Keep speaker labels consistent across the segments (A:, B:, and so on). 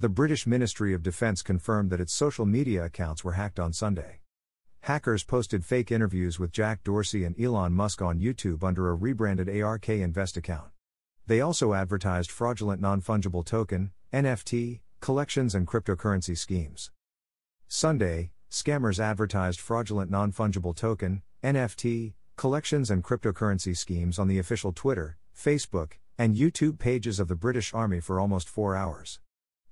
A: The British Ministry of Defence confirmed that its social media accounts were hacked on Sunday. Hackers posted fake interviews with Jack Dorsey and Elon Musk on YouTube under a rebranded ARK Invest account. They also advertised fraudulent non fungible token, NFT, collections and cryptocurrency schemes. Sunday, scammers advertised fraudulent non fungible token, NFT, collections and cryptocurrency schemes on the official Twitter, Facebook, and YouTube pages of the British Army for almost four hours.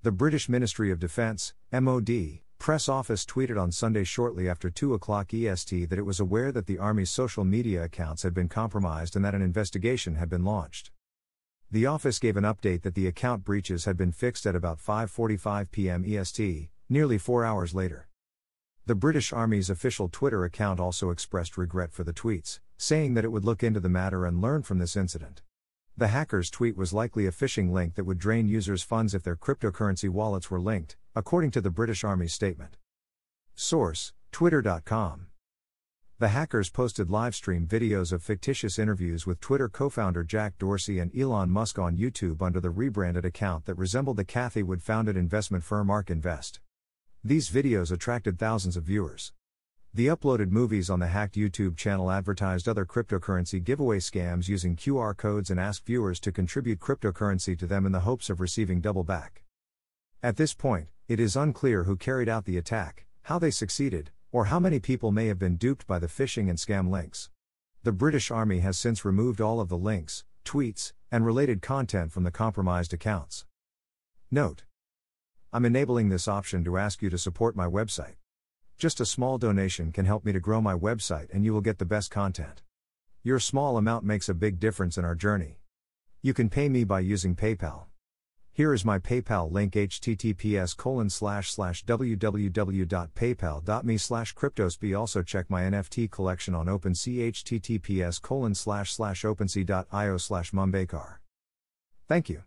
A: The British Ministry of Defence, MOD, press office tweeted on Sunday shortly after 2 o'clock EST that it was aware that the Army's social media accounts had been compromised and that an investigation had been launched. The office gave an update that the account breaches had been fixed at about 5:45 p.m. EST, nearly 4 hours later. The British Army's official Twitter account also expressed regret for the tweets, saying that it would look into the matter and learn from this incident. The hacker's tweet was likely a phishing link that would drain users' funds if their cryptocurrency wallets were linked, according to the British Army's statement. Source Twitter.com. The hackers posted livestream videos of fictitious interviews with Twitter co founder Jack Dorsey and Elon Musk on YouTube under the rebranded account that resembled the Cathie Wood founded investment firm ARK Invest. These videos attracted thousands of viewers. The uploaded movies on the hacked YouTube channel advertised other cryptocurrency giveaway scams using QR codes and asked viewers to contribute cryptocurrency to them in the hopes of receiving double back. At this point, it is unclear who carried out the attack, how they succeeded, or how many people may have been duped by the phishing and scam links. The British Army has since removed all of the links, tweets, and related content from the compromised accounts. Note I'm enabling this option to ask you to support my website. Just a small donation can help me to grow my website and you will get the best content. Your small amount makes a big difference in our journey. You can pay me by using PayPal. Here is my PayPal link https colon slash slash www.paypal.me slash cryptosby also check my NFT collection on OpenSea https colon slash slash opensea.io slash. Thank you.